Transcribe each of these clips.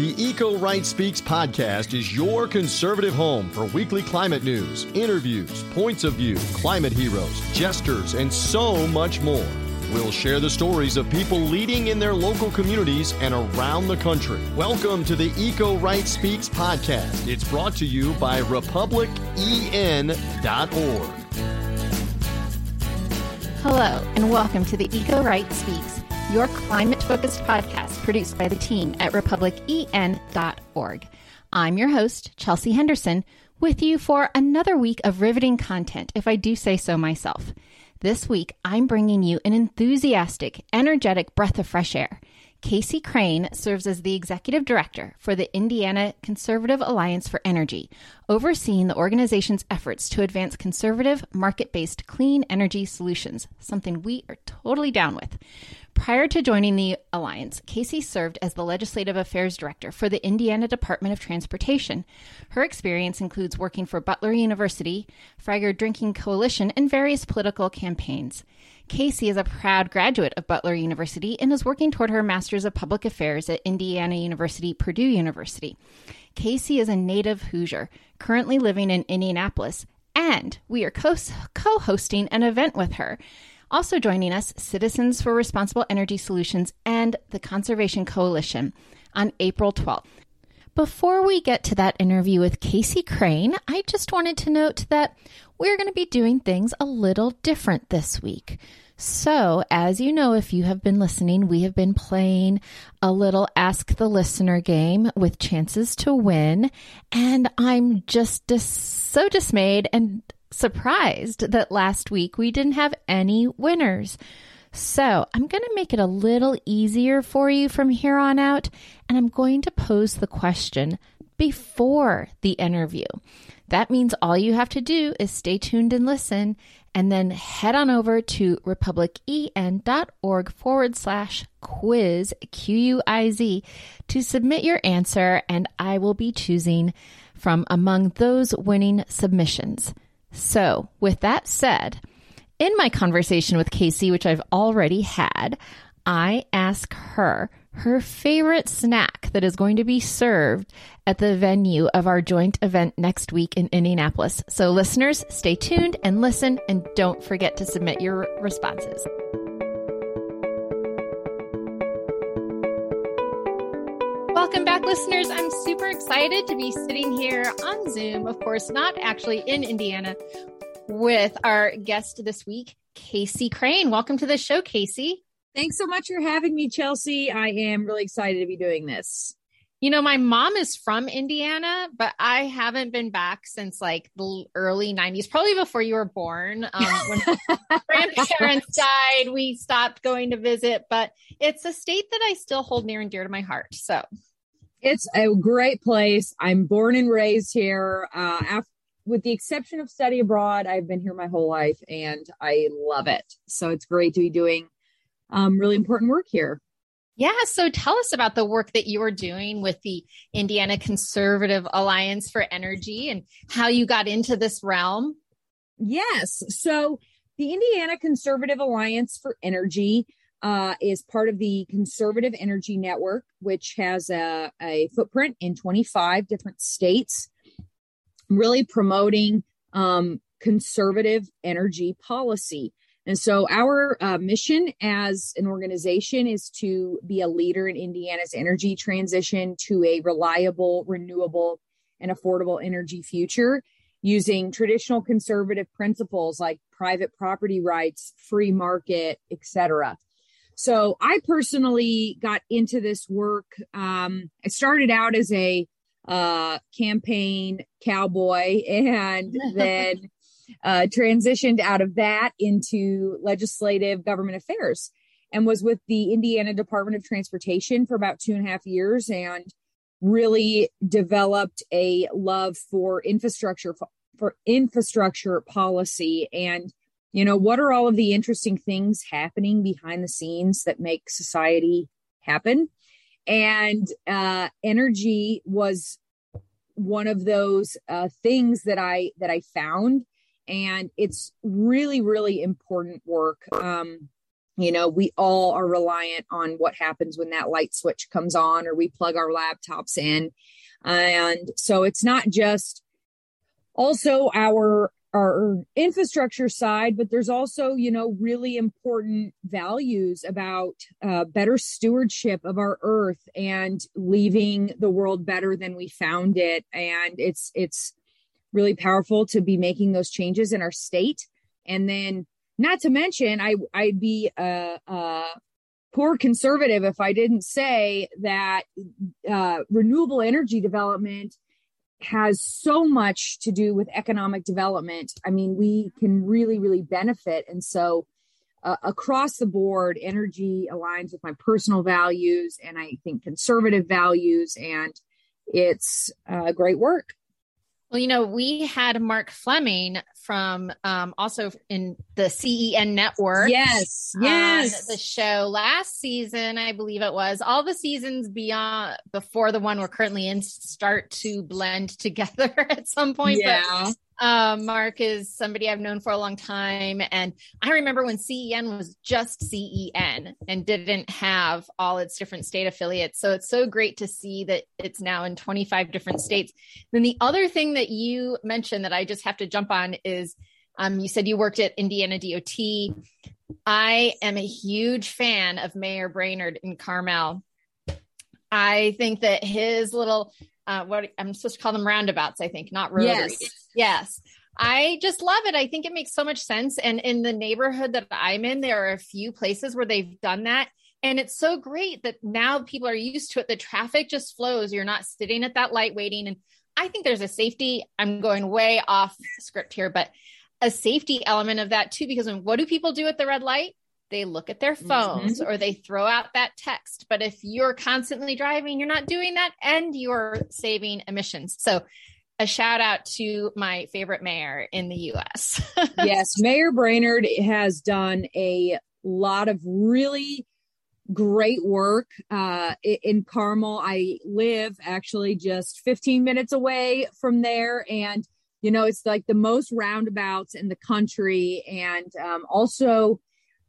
The Eco Right Speaks podcast is your conservative home for weekly climate news, interviews, points of view, climate heroes, jesters, and so much more. We'll share the stories of people leading in their local communities and around the country. Welcome to the Eco Right Speaks podcast. It's brought to you by republicen.org. Hello, and welcome to the Eco Right Speaks, your climate focused podcast produced by the team at republicen.org. I'm your host, Chelsea Henderson, with you for another week of riveting content, if I do say so myself. This week, I'm bringing you an enthusiastic, energetic breath of fresh air. Casey Crane serves as the executive director for the Indiana Conservative Alliance for Energy, overseeing the organization's efforts to advance conservative, market based clean energy solutions, something we are totally down with. Prior to joining the Alliance, Casey served as the Legislative Affairs Director for the Indiana Department of Transportation. Her experience includes working for Butler University, Fragor Drinking Coalition, and various political campaigns. Casey is a proud graduate of Butler University and is working toward her Master's of Public Affairs at Indiana University, Purdue University. Casey is a native Hoosier, currently living in Indianapolis, and we are co hosting an event with her. Also joining us, Citizens for Responsible Energy Solutions and the Conservation Coalition on April 12th. Before we get to that interview with Casey Crane, I just wanted to note that we're going to be doing things a little different this week. So, as you know, if you have been listening, we have been playing a little Ask the Listener game with chances to win. And I'm just dis- so dismayed and surprised that last week we didn't have any winners. So I'm going to make it a little easier for you from here on out, and I'm going to pose the question before the interview. That means all you have to do is stay tuned and listen, and then head on over to republicen.org forward slash quiz, Q U I Z, to submit your answer, and I will be choosing from among those winning submissions. So, with that said, in my conversation with Casey, which I've already had, I ask her her favorite snack that is going to be served at the venue of our joint event next week in Indianapolis. So, listeners, stay tuned and listen, and don't forget to submit your responses. Welcome back, listeners. I'm super excited to be sitting here on Zoom, of course, not actually in Indiana, with our guest this week, Casey Crane. Welcome to the show, Casey. Thanks so much for having me, Chelsea. I am really excited to be doing this. You know, my mom is from Indiana, but I haven't been back since like the early 90s, probably before you were born. Um, when my grandparents died, we stopped going to visit, but it's a state that I still hold near and dear to my heart. So it's a great place. I'm born and raised here. Uh, after, with the exception of study abroad, I've been here my whole life and I love it. So it's great to be doing um, really important work here. Yeah. So tell us about the work that you are doing with the Indiana Conservative Alliance for Energy and how you got into this realm. Yes. So the Indiana Conservative Alliance for Energy uh, is part of the Conservative Energy Network, which has a, a footprint in 25 different states, really promoting um, conservative energy policy. And so, our uh, mission as an organization is to be a leader in Indiana's energy transition to a reliable, renewable, and affordable energy future using traditional conservative principles like private property rights, free market, etc. So I personally got into this work. Um, I started out as a uh, campaign cowboy and then uh, transitioned out of that into legislative government affairs and was with the Indiana Department of Transportation for about two and a half years and really developed a love for infrastructure for infrastructure policy and you know what are all of the interesting things happening behind the scenes that make society happen? And uh, energy was one of those uh, things that i that i found. And it's really really important work. Um, you know, we all are reliant on what happens when that light switch comes on or we plug our laptops in. And so it's not just also our our infrastructure side, but there's also, you know, really important values about uh, better stewardship of our earth and leaving the world better than we found it. And it's it's really powerful to be making those changes in our state. And then, not to mention, I I'd be a, a poor conservative if I didn't say that uh, renewable energy development has so much to do with economic development. I mean, we can really, really benefit. And so, uh, across the board, energy aligns with my personal values and I think conservative values, and it's uh, great work. Well, you know, we had Mark Fleming from um, also in the CEN network. Yes, yes. the show last season, I believe it was. All the seasons beyond before the one we're currently in start to blend together at some point. Yeah. But um, Mark is somebody I've known for a long time. And I remember when CEN was just CEN and didn't have all its different state affiliates. So it's so great to see that it's now in 25 different states. Then the other thing that you mentioned that I just have to jump on is um, you said you worked at Indiana DOT. I am a huge fan of Mayor Brainard in Carmel. I think that his little uh, what I'm supposed to call them roundabouts, I think, not rotaries. Yes. yes. I just love it. I think it makes so much sense. And in the neighborhood that I'm in, there are a few places where they've done that. And it's so great that now people are used to it. The traffic just flows. You're not sitting at that light waiting. And I think there's a safety. I'm going way off script here, but a safety element of that too, because what do people do at the red light? They look at their phones mm-hmm. or they throw out that text. But if you're constantly driving, you're not doing that and you're saving emissions. So, a shout out to my favorite mayor in the US. yes, Mayor Brainard has done a lot of really great work uh, in Carmel. I live actually just 15 minutes away from there. And, you know, it's like the most roundabouts in the country. And um, also,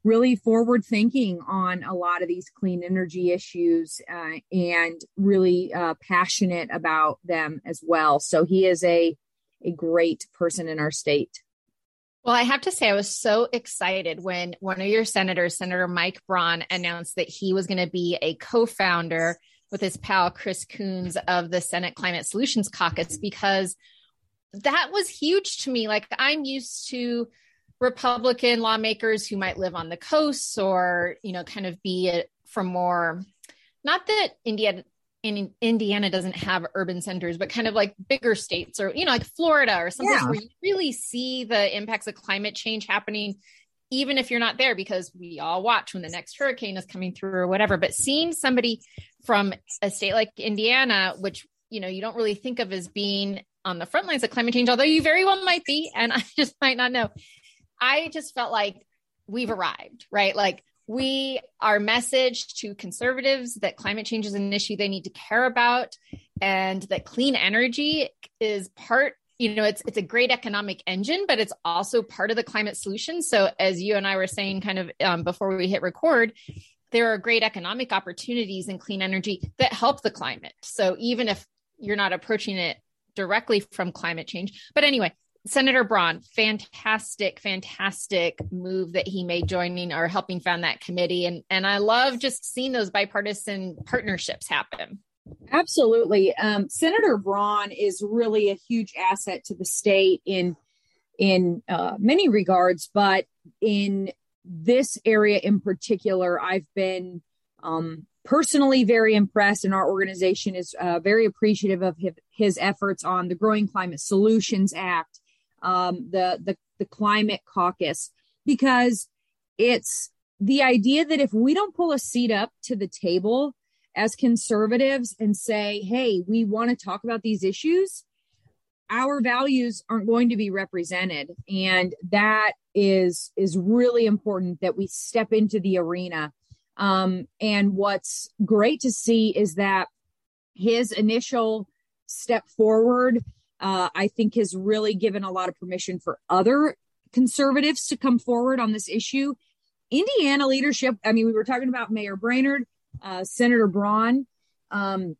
really forward thinking on a lot of these clean energy issues uh, and really uh, passionate about them as well. So he is a a great person in our state. Well, I have to say, I was so excited when one of your senators, Senator Mike Braun, announced that he was going to be a co founder with his pal Chris Coons of the Senate Climate Solutions Caucus because that was huge to me. Like, I'm used to Republican lawmakers who might live on the coasts or, you know, kind of be from more, not that Indiana, in Indiana doesn't have urban centers, but kind of like bigger states or, you know, like Florida or something yeah. where you really see the impacts of climate change happening, even if you're not there, because we all watch when the next hurricane is coming through or whatever. But seeing somebody from a state like Indiana, which, you know, you don't really think of as being on the front lines of climate change, although you very well might be, and I just might not know. I just felt like we've arrived, right? Like we our message to conservatives that climate change is an issue they need to care about and that clean energy is part you know it's it's a great economic engine but it's also part of the climate solution so as you and i were saying kind of um, before we hit record there are great economic opportunities in clean energy that help the climate so even if you're not approaching it directly from climate change but anyway Senator Braun, fantastic, fantastic move that he made joining or helping found that committee. And, and I love just seeing those bipartisan partnerships happen. Absolutely. Um, Senator Braun is really a huge asset to the state in in uh, many regards, but in this area in particular, I've been um, personally very impressed, and our organization is uh, very appreciative of his, his efforts on the Growing Climate Solutions Act um, the, the the climate caucus because it's the idea that if we don't pull a seat up to the table as conservatives and say, hey, we want to talk about these issues, our values aren't going to be represented. And that is is really important that we step into the arena. Um, and what's great to see is that his initial step forward uh, I think has really given a lot of permission for other conservatives to come forward on this issue. Indiana leadership. I mean, we were talking about Mayor Brainard, uh, Senator Braun. Um,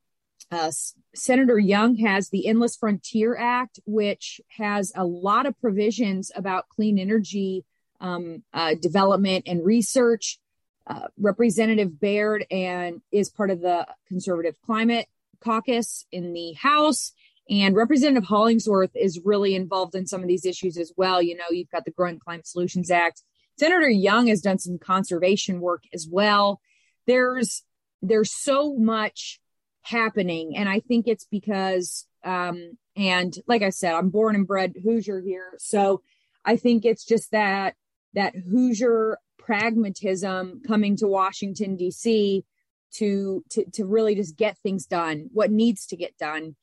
uh, Senator Young has the Endless Frontier Act, which has a lot of provisions about clean energy um, uh, development and research. Uh, Representative Baird and is part of the Conservative Climate Caucus in the House. And Representative Hollingsworth is really involved in some of these issues as well. You know, you've got the Growing Climate Solutions Act. Senator Young has done some conservation work as well. There's there's so much happening, and I think it's because um, and like I said, I'm born and bred Hoosier here, so I think it's just that that Hoosier pragmatism coming to Washington D.C. to to to really just get things done, what needs to get done.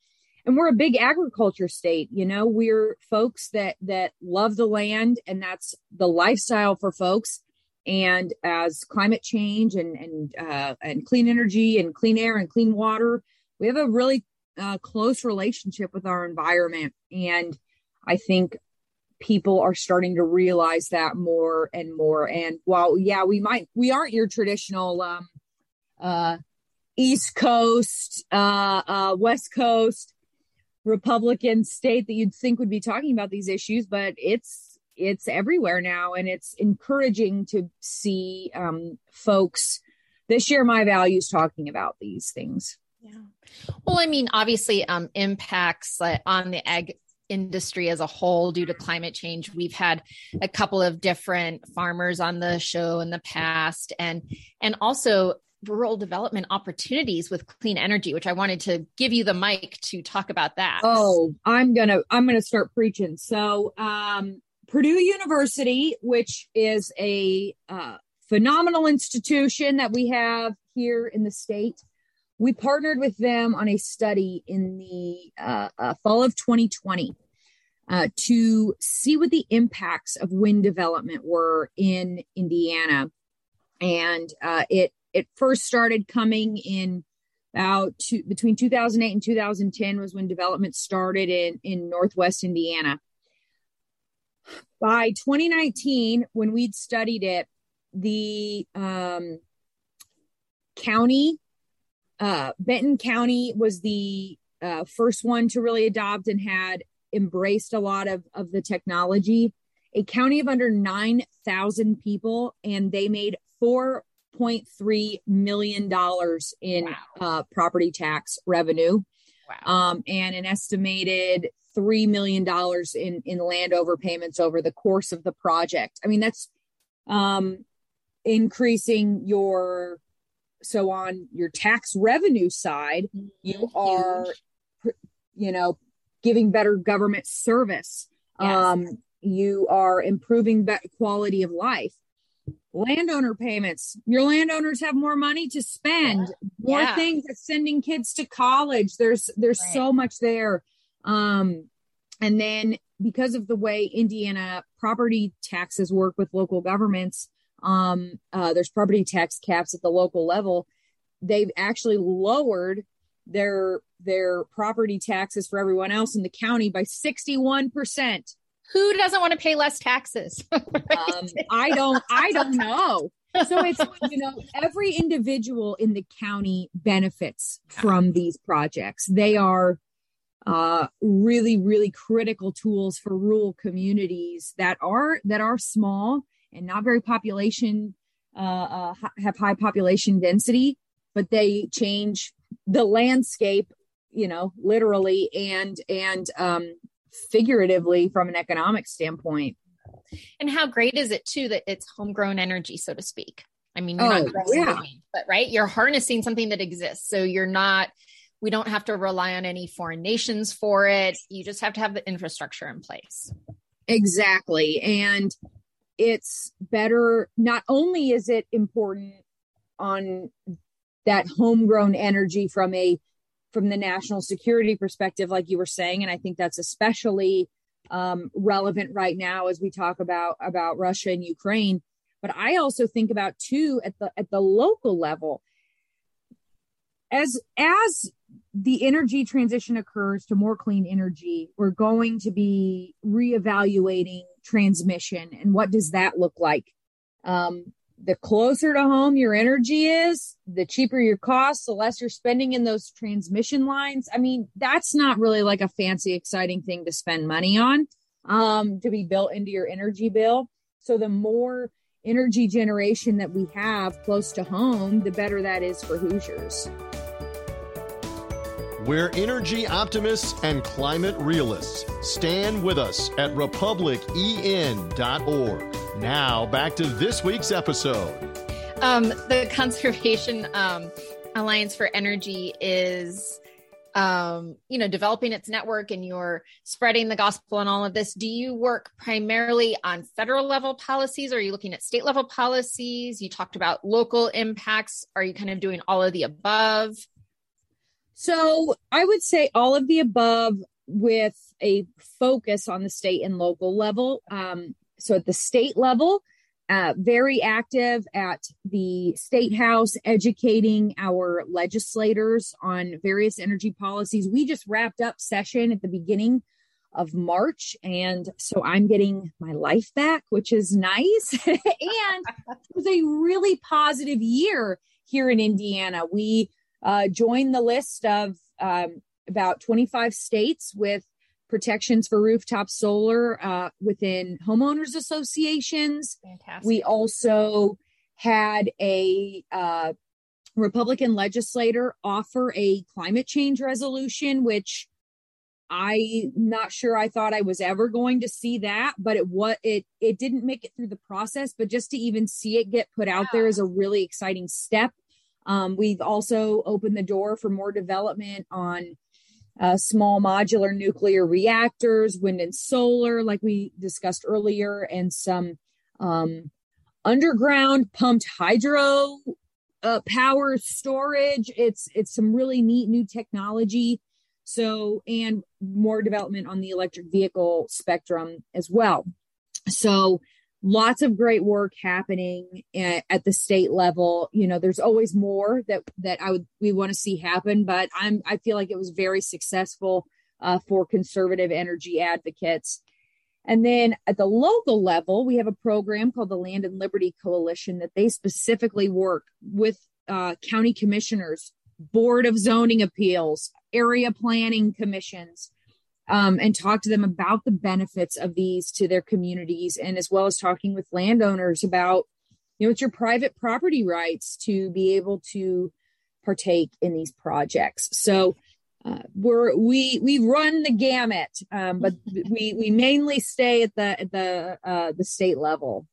And we're a big agriculture state, you know. We're folks that that love the land, and that's the lifestyle for folks. And as climate change and and uh, and clean energy and clean air and clean water, we have a really uh, close relationship with our environment. And I think people are starting to realize that more and more. And while, yeah, we might, we aren't your traditional, um, uh, East Coast, uh, uh, West Coast Republican state that you'd think would be talking about these issues, but it's, it's everywhere now. And it's encouraging to see, um, folks that share my values talking about these things. Yeah. Well, I mean, obviously, um, impacts uh, on the ag industry as a whole due to climate change. We've had a couple of different farmers on the show in the past and and also rural development opportunities with clean energy which I wanted to give you the mic to talk about that. Oh, I'm to I'm to start preaching. So, um Purdue University, which is a uh, phenomenal institution that we have here in the state, we partnered with them on a study in the uh, uh, fall of 2020 uh, to see what the impacts of wind development were in Indiana, and uh, it it first started coming in about two, between 2008 and 2010 was when development started in in Northwest Indiana. By 2019, when we'd studied it, the um, county uh, Benton County was the uh, first one to really adopt and had embraced a lot of, of the technology. A county of under 9,000 people, and they made $4.3 million in wow. uh, property tax revenue. Wow. Um, and an estimated $3 million in, in land overpayments over the course of the project. I mean, that's um, increasing your so on your tax revenue side you mm-hmm. are you know giving better government service yes. um you are improving that quality of life landowner payments your landowners have more money to spend yeah. more yeah. things sending kids to college there's there's right. so much there um and then because of the way indiana property taxes work with local governments um, uh, there's property tax caps at the local level. They've actually lowered their their property taxes for everyone else in the county by 61%. Who doesn't want to pay less taxes? um, I don't I don't know. So it's you know every individual in the county benefits from these projects. They are uh, really really critical tools for rural communities that are that are small and not very population uh, uh, have high population density, but they change the landscape, you know, literally and and um, figuratively from an economic standpoint. And how great is it too that it's homegrown energy, so to speak? I mean, you're oh, not yeah. but right, you're harnessing something that exists, so you're not. We don't have to rely on any foreign nations for it. You just have to have the infrastructure in place. Exactly, and it's better not only is it important on that homegrown energy from a from the national security perspective like you were saying and i think that's especially um, relevant right now as we talk about about russia and ukraine. But i also think about too at the at the local level as as the energy transition occurs to more clean energy we're going to be reevaluating transmission and what does that look like? Um, the closer to home your energy is, the cheaper your costs, the less you're spending in those transmission lines. I mean, that's not really like a fancy, exciting thing to spend money on um, to be built into your energy bill. So the more energy generation that we have close to home, the better that is for Hoosiers. We're energy optimists and climate realists. Stand with us at republicen.org. Now, back to this week's episode. Um, the Conservation um, Alliance for Energy is, um, you know, developing its network and you're spreading the gospel and all of this. Do you work primarily on federal level policies? Or are you looking at state level policies? You talked about local impacts. Are you kind of doing all of the above? So I would say all of the above with a focus on the state and local level. Um, so at the state level, uh, very active at the state house, educating our legislators on various energy policies. We just wrapped up session at the beginning of March. And so I'm getting my life back, which is nice. and it was a really positive year here in Indiana. We uh, joined the list of um, about 25 states with protections for rooftop solar uh, within homeowners associations. Fantastic. We also had a uh, Republican legislator offer a climate change resolution, which I'm not sure I thought I was ever going to see that, but it what it it didn't make it through the process. But just to even see it get put out there is a really exciting step. Um, we've also opened the door for more development on uh, small modular nuclear reactors, wind and solar, like we discussed earlier, and some um, underground pumped hydro uh, power storage. It's it's some really neat new technology. So and more development on the electric vehicle spectrum as well. So lots of great work happening at, at, the state level. You know there's always more that that i would we want to see happen but i'm i feel like it was very successful uh, for conservative energy advocates. And then at the local level we have a program called the land and liberty coalition that they specifically work with uh, county commissioners board of zoning appeals area planning commissions um, and talk to them about the benefits of these to their communities and as well as talking with landowners about you know it's your private property rights to be able to partake in these projects. So uh, we're we we run the gamut um, but we we mainly stay at the at the uh, the state level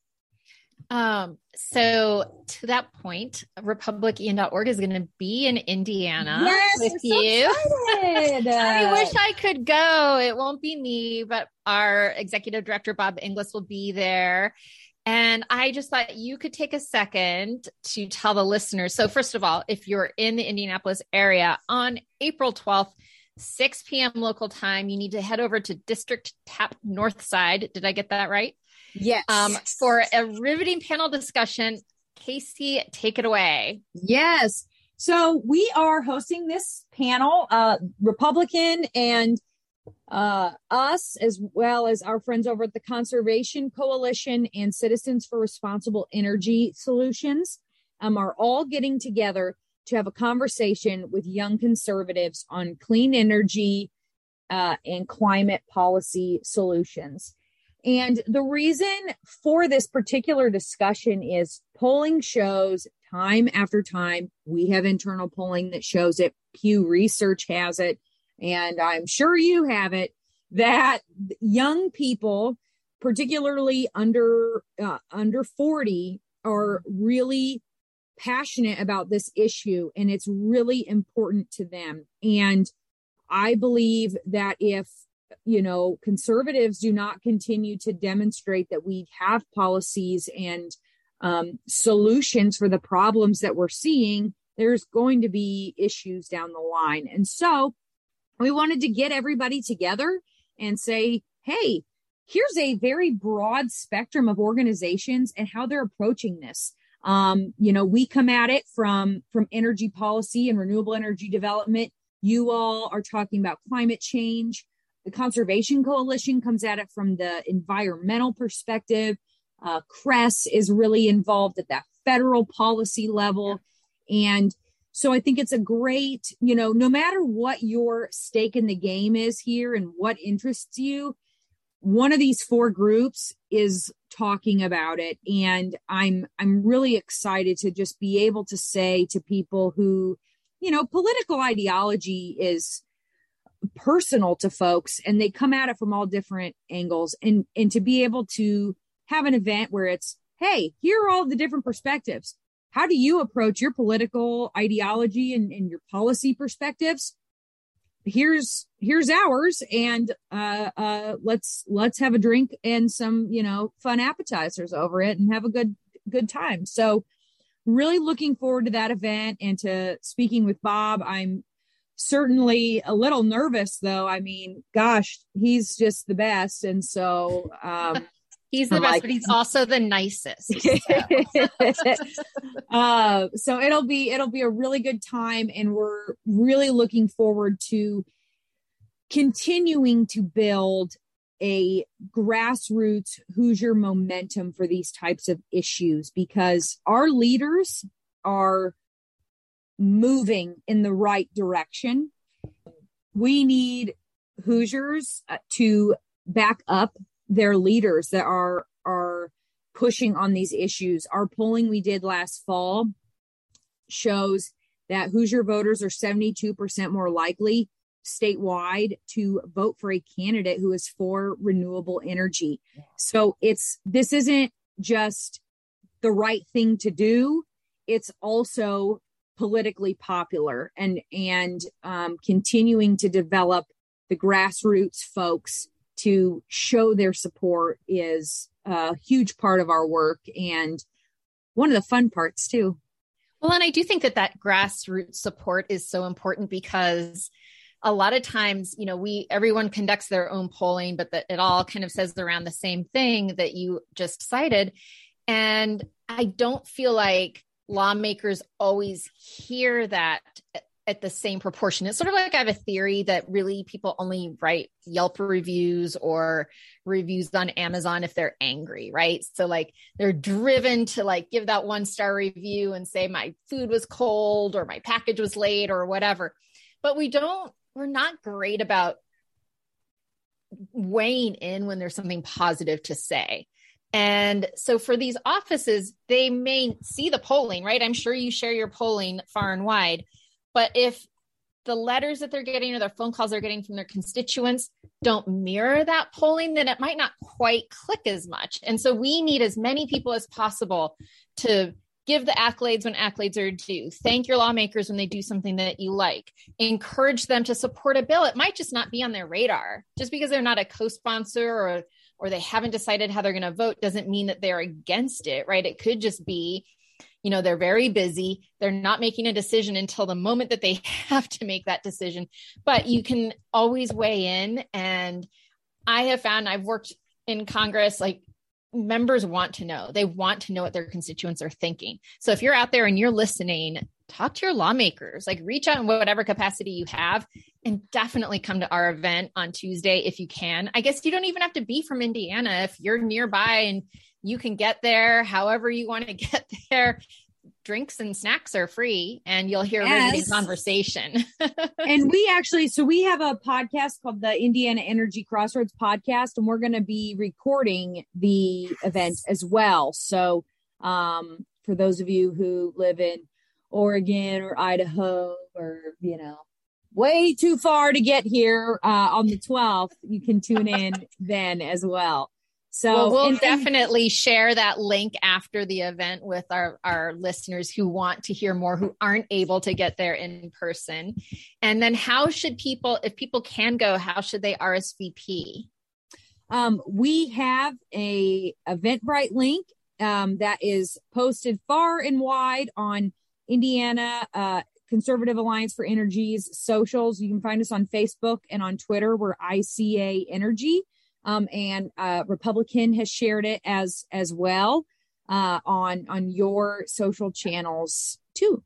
um, so to that point, republicen.org is going to be in Indiana yes, with you. So I wish I could go. It won't be me, but our executive director, Bob Inglis, will be there. And I just thought you could take a second to tell the listeners. So, first of all, if you're in the Indianapolis area on April 12th, 6 p.m. local time, you need to head over to District Tap North Side. Did I get that right? Yes. Um, for a riveting panel discussion. Casey, take it away. Yes. So we are hosting this panel, uh, republicEn and uh, us, as well as our friends over at the Conservation Coalition and Citizens for Responsible Energy Solutions, um, are all getting together to have a conversation with young conservatives on clean energy uh, and climate policy solutions. And the reason for this particular discussion is polling shows time after time. We have internal polling that shows it. Pew Research has it. And I'm sure you have it that young people, particularly under uh, under 40, are really passionate about this issue and it's really important to them. And I believe that if you know, conservatives do not continue to demonstrate that we have policies and um, solutions for the problems that we're seeing, there's going to be issues down the line. And so we wanted to get everybody together and say, hey, here's a very broad spectrum of organizations and how they're approaching this. Um, you know, we come at it from from energy policy and renewable energy development. You all are talking about climate change. The Conservation Coalition comes at it from the environmental perspective. Uh, CRES is really involved at that federal policy level. And so I think it's a great, you know, no matter what your stake in the game is here and what interests you, one of these four groups is talking about it and i'm i'm really excited to just be able to say to people who you know political ideology is personal to folks and they come at it from all different angles and and to be able to have an event where it's hey here are all the different perspectives. How do you approach your political ideology and, and your policy perspectives? Here's here's ours and uh uh let's let's have a drink and some you know fun appetizers over it and have a good good time. So really looking forward to that event and to speaking with bob. I'm certainly a little nervous though i mean gosh he's just the best and so um He's the best, like, but he's also the nicest. So. uh, so it'll be it'll be a really good time, and we're really looking forward to continuing to build a grassroots Hoosier momentum for these types of issues because our leaders are moving in the right direction. We need Hoosiers uh, to back up their leaders that are are pushing on these issues. Our polling we did last fall shows that Hoosier voters are 72% more likely statewide to vote for a candidate who is for renewable energy. So it's this isn't just the right thing to do, it's also politically popular and and um, continuing to develop the grassroots folks to show their support is a huge part of our work and one of the fun parts too. Well, and I do think that that grassroots support is so important because a lot of times, you know, we everyone conducts their own polling, but that it all kind of says around the same thing that you just cited. And I don't feel like lawmakers always hear that at the same proportion. It's sort of like I have a theory that really people only write Yelp reviews or reviews on Amazon if they're angry, right? So like they're driven to like give that one star review and say my food was cold or my package was late or whatever. But we don't we're not great about weighing in when there's something positive to say. And so for these offices, they may see the polling, right? I'm sure you share your polling far and wide but if the letters that they're getting or the phone calls they're getting from their constituents don't mirror that polling, then it might not quite click as much. And so we need as many people as possible to give the accolades when accolades are due. Thank your lawmakers when they do something that you like. Encourage them to support a bill. It might just not be on their radar. Just because they're not a co-sponsor or or they haven't decided how they're going to vote doesn't mean that they're against it, right? It could just be you know they're very busy. They're not making a decision until the moment that they have to make that decision. But you can always weigh in. And i have found i've worked in congress like members want to know. They want to know what their constituents are thinking. So if you're out there and you're listening talk to your lawmakers like reach out in whatever capacity you have and definitely come to our event on tuesday if you can i guess you don't even have to be from indiana if you're nearby and you can get there however you want to get there drinks and snacks are free and you'll hear yes. riveting conversation. and we actually, so we have a podcast called the Indiana Energy Crossroads podcast, and we're going to be recording the event as well. So, um, for those of you who live in Oregon or Idaho or, you know, way too far to get here uh, on the 12th, you can tune in then as well. So well, we'll and, definitely and, share that link after the event with our, our listeners who want to hear more, who aren't able to get there in person. And then how should people, if people can go, how should they RSVP? Um, we have a Eventbrite link um, that is posted far and wide on Indiana uh, Conservative Alliance for Energy's socials. You can find us on Facebook and on Twitter. We're ICA Energy um, and uh, republicEn has shared it as as well uh, on on your social channels too.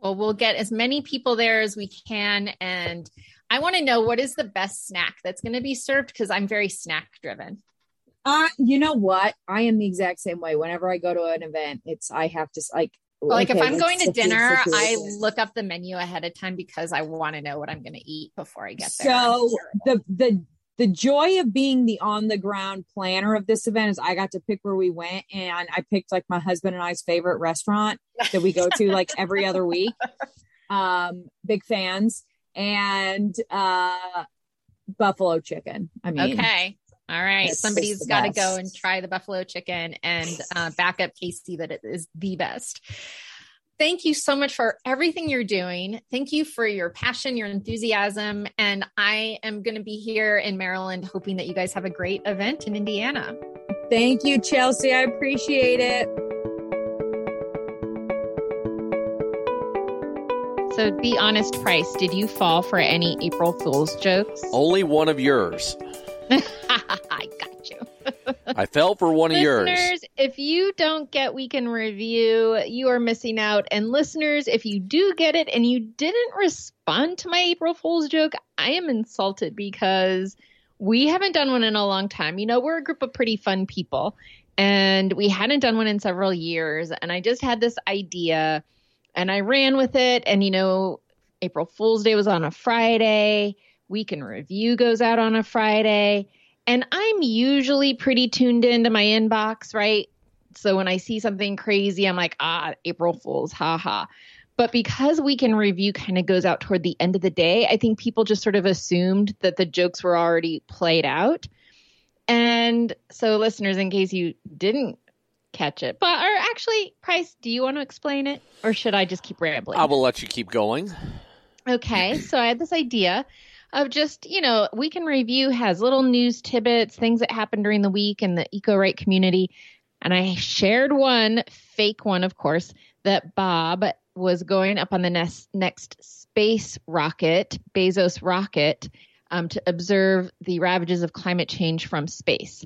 Well, we'll get as many people there as we can, and I want to know what is the best snack that's going to be served because I'm very snack driven. Uh, you know what? I am the exact same way. Whenever I go to an event, it's I have to like like okay, if I'm going to dinner, I look up the menu ahead of time because I want to know what I'm going to eat before I get there. So the the the joy of being the on the ground planner of this event is I got to pick where we went and I picked like my husband and I's favorite restaurant that we go to like every other week. Um, big fans and uh buffalo chicken. I mean, okay. All right. Somebody's got to go and try the buffalo chicken and uh, back up Casey that it is the best. Thank you so much for everything you're doing. Thank you for your passion, your enthusiasm. And I am going to be here in Maryland, hoping that you guys have a great event in Indiana. Thank you, Chelsea. I appreciate it. So, be honest, Price, did you fall for any April Fool's jokes? Only one of yours. I fell for one of yours. Listeners, if you don't get Week in Review, you are missing out. And listeners, if you do get it and you didn't respond to my April Fool's joke, I am insulted because we haven't done one in a long time. You know, we're a group of pretty fun people and we hadn't done one in several years. And I just had this idea and I ran with it. And, you know, April Fool's Day was on a Friday. Week in Review goes out on a Friday. And I'm usually pretty tuned into my inbox, right? So when I see something crazy, I'm like, ah, April Fools, haha. But because Week in Review kind of goes out toward the end of the day, I think people just sort of assumed that the jokes were already played out. And so, listeners, in case you didn't catch it, but or actually, Price, do you want to explain it, or should I just keep rambling? I will let you keep going. Okay, so I had this idea of just, you know, Week in Review has little news tidbits, things that happen during the week in the eco right community. And I shared one, fake one, of course, that Bob was going up on the next, next space rocket, Bezos rocket, um, to observe the ravages of climate change from space.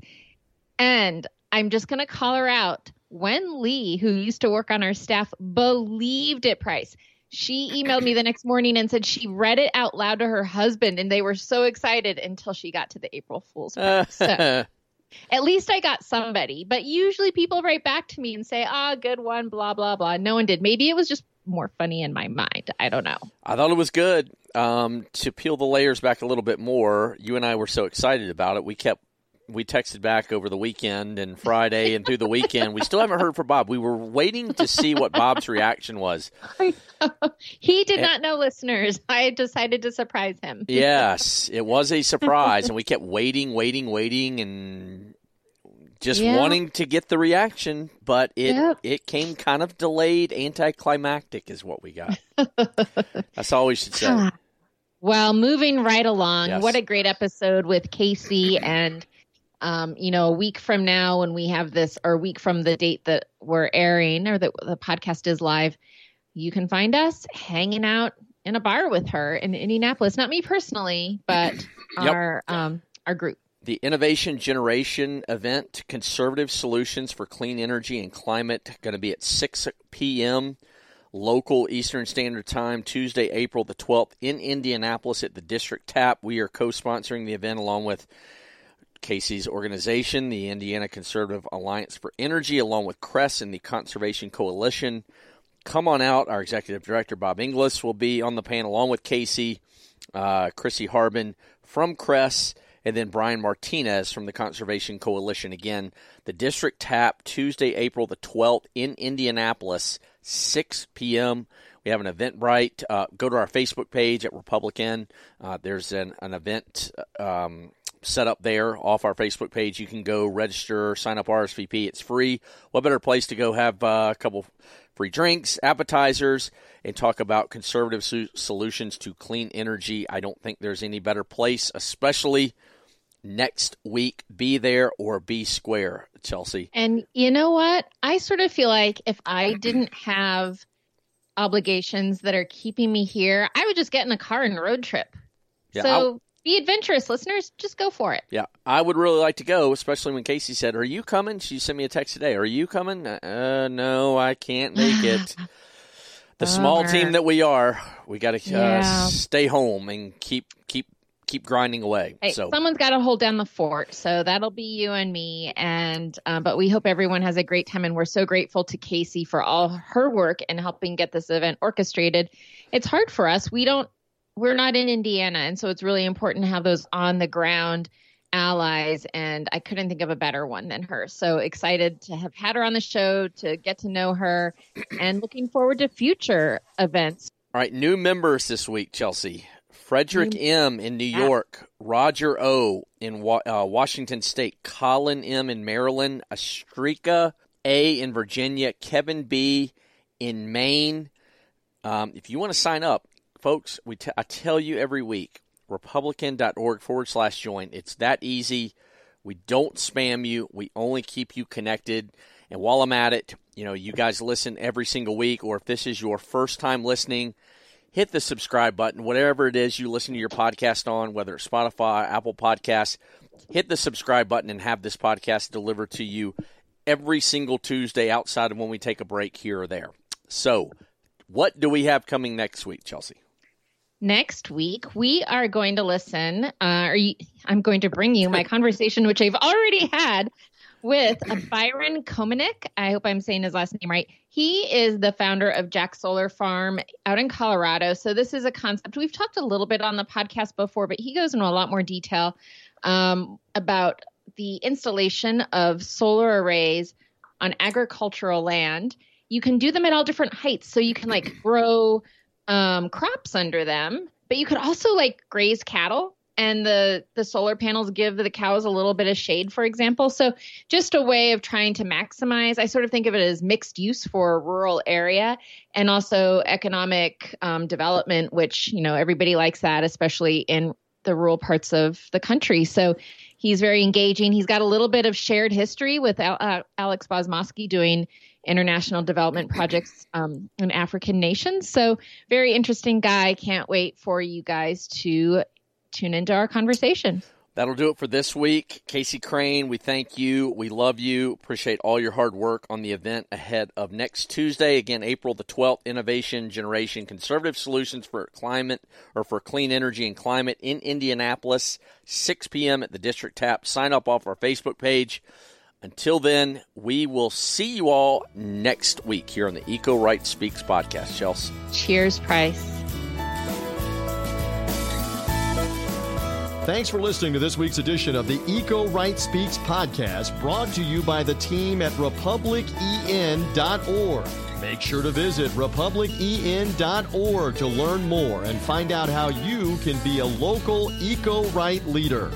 And I'm just going to call her out. When Lee, who used to work on our staff, believed it, Price. She emailed me the next morning and said she read it out loud to her husband, and they were so excited until she got to the April Fool's prank. so, at least I got somebody, but usually people write back to me and say, "Ah, oh, good one," blah blah blah. No one did. Maybe it was just more funny in my mind. I don't know. I thought it was good. Um, to peel the layers back a little bit more, you and I were so excited about it. We kept we texted back over the weekend and Friday and through the weekend. We still haven't heard from Bob. We were waiting to see what Bob's reaction was. He did and, not know listeners. I decided to surprise him. yes, it was a surprise, and we kept waiting, waiting, waiting, and just yeah. wanting to get the reaction, but it yep. it came kind of delayed, anticlimactic, is what we got. That's all we should say. Well, moving right along, yes. what a great episode with Casey and um, you know, a week from now when we have this, or a week from the date that we're airing or that the podcast is live, you can find us hanging out in a bar with her in Indianapolis. Not me personally, but yep. our um, our group. The Innovation Generation event, Conservative Solutions for Clean Energy and Climate, going to be at 6 p.m. local Eastern Standard Time, Tuesday, April the 12th in Indianapolis at the District Tap. We are co sponsoring the event along with Casey's organization, the Indiana Conservative Alliance for Energy, along with CRES and the Conservation Coalition. Come on out. Our executive director, Bob Inglis, will be on the panel along with Casey, uh, Chrissy Harbin from CRES, and then Brian Martinez from the Conservation Coalition. Again, the district tap Tuesday, April the 12th in Indianapolis, 6 p.m. We have an Eventbrite. Uh, go to our Facebook page at republicEn. Uh, there's an, an event um, set up there off our Facebook page. You can go register, sign up RSVP. It's free. What better place to go have uh, a couple free drinks, appetizers, and talk about conservative su- solutions to clean energy? I don't think there's any better place, especially next week. Be there or be square, Chelsea. And you know what? I sort of feel like if I didn't have obligations that are keeping me here, I would just get in a car and road trip. Yeah, so be adventurous, listeners. Just go for it. Yeah, I would really like to go, especially when Casey said, "Are you coming?" She sent me a text today. "Are you coming?" Uh, no, I can't make it. the small team that we are, we got to uh, yeah. stay home and keep keep keep grinding away. Hey, so someone's got to hold down the fort, so that'll be you and me. And uh, but we hope everyone has a great time, and we're so grateful to Casey for all her work in helping get this event orchestrated. It's hard for us; we don't, we're not in Indiana, and so it's really important to have those on the ground allies. And I couldn't think of a better one than her. So excited to have had her on the show to get to know her, and looking forward to future events. All right, new members this week, Chelsea. Frederick M in New York, Roger O in uh, Washington State, Colin M in Maryland, Astrika A in Virginia, Kevin B in Maine. Um, if you want to sign up, folks, we t- I tell you every week, republicen.org forward slash join. It's that easy. We don't spam you. We only keep you connected. And while I'm at it, you know, you guys listen every single week, or if this is your first time listening, hit the subscribe button, whatever it is you listen to your podcast on, whether it's Spotify, Apple Podcasts, hit the subscribe button and have this podcast delivered to you every single Tuesday outside of when we take a break here or there. So, what do we have coming next week, Chelsea? Next week, we are going to listen. Uh, you, I'm going to bring you my conversation, which I've already had with Byron Kominek. I hope I'm saying his last name right. He is the founder of Jack Solar Farm out in Colorado. So this is a concept we've talked a little bit on the podcast before, but he goes into a lot more detail um, about the installation of solar arrays on agricultural land. You can do them at all different heights, so you can like grow um, crops under them, but you could also like graze cattle and the the solar panels give the cows a little bit of shade for example. So just a way of trying to maximize i sort of think of it as mixed use for a rural area and also economic um, development which you know everybody likes that especially in the rural parts of the country. So he's very engaging. He's got a little bit of shared history with uh, Alex Bozmoski doing international development projects um, in african nations so very interesting guy can't wait for you guys to tune into our conversation. That'll do it for this week. Casey Crane, we thank you. We love you. Appreciate all your hard work on the event ahead of next Tuesday. Again, April the 12th, Innovation Generation Conservative Solutions for Climate or for Clean Energy and Climate in Indianapolis, 6 p.m. at the District Tap. Sign up off our Facebook page. Until then, we will see you all next week here on the Eco Right Speaks podcast. Chelsea. Cheers, Price. Thanks for listening to this week's edition of the Eco Right Speaks podcast, brought to you by the team at republicen.org. Make sure to visit republicen.org to learn more and find out how you can be a local eco right leader.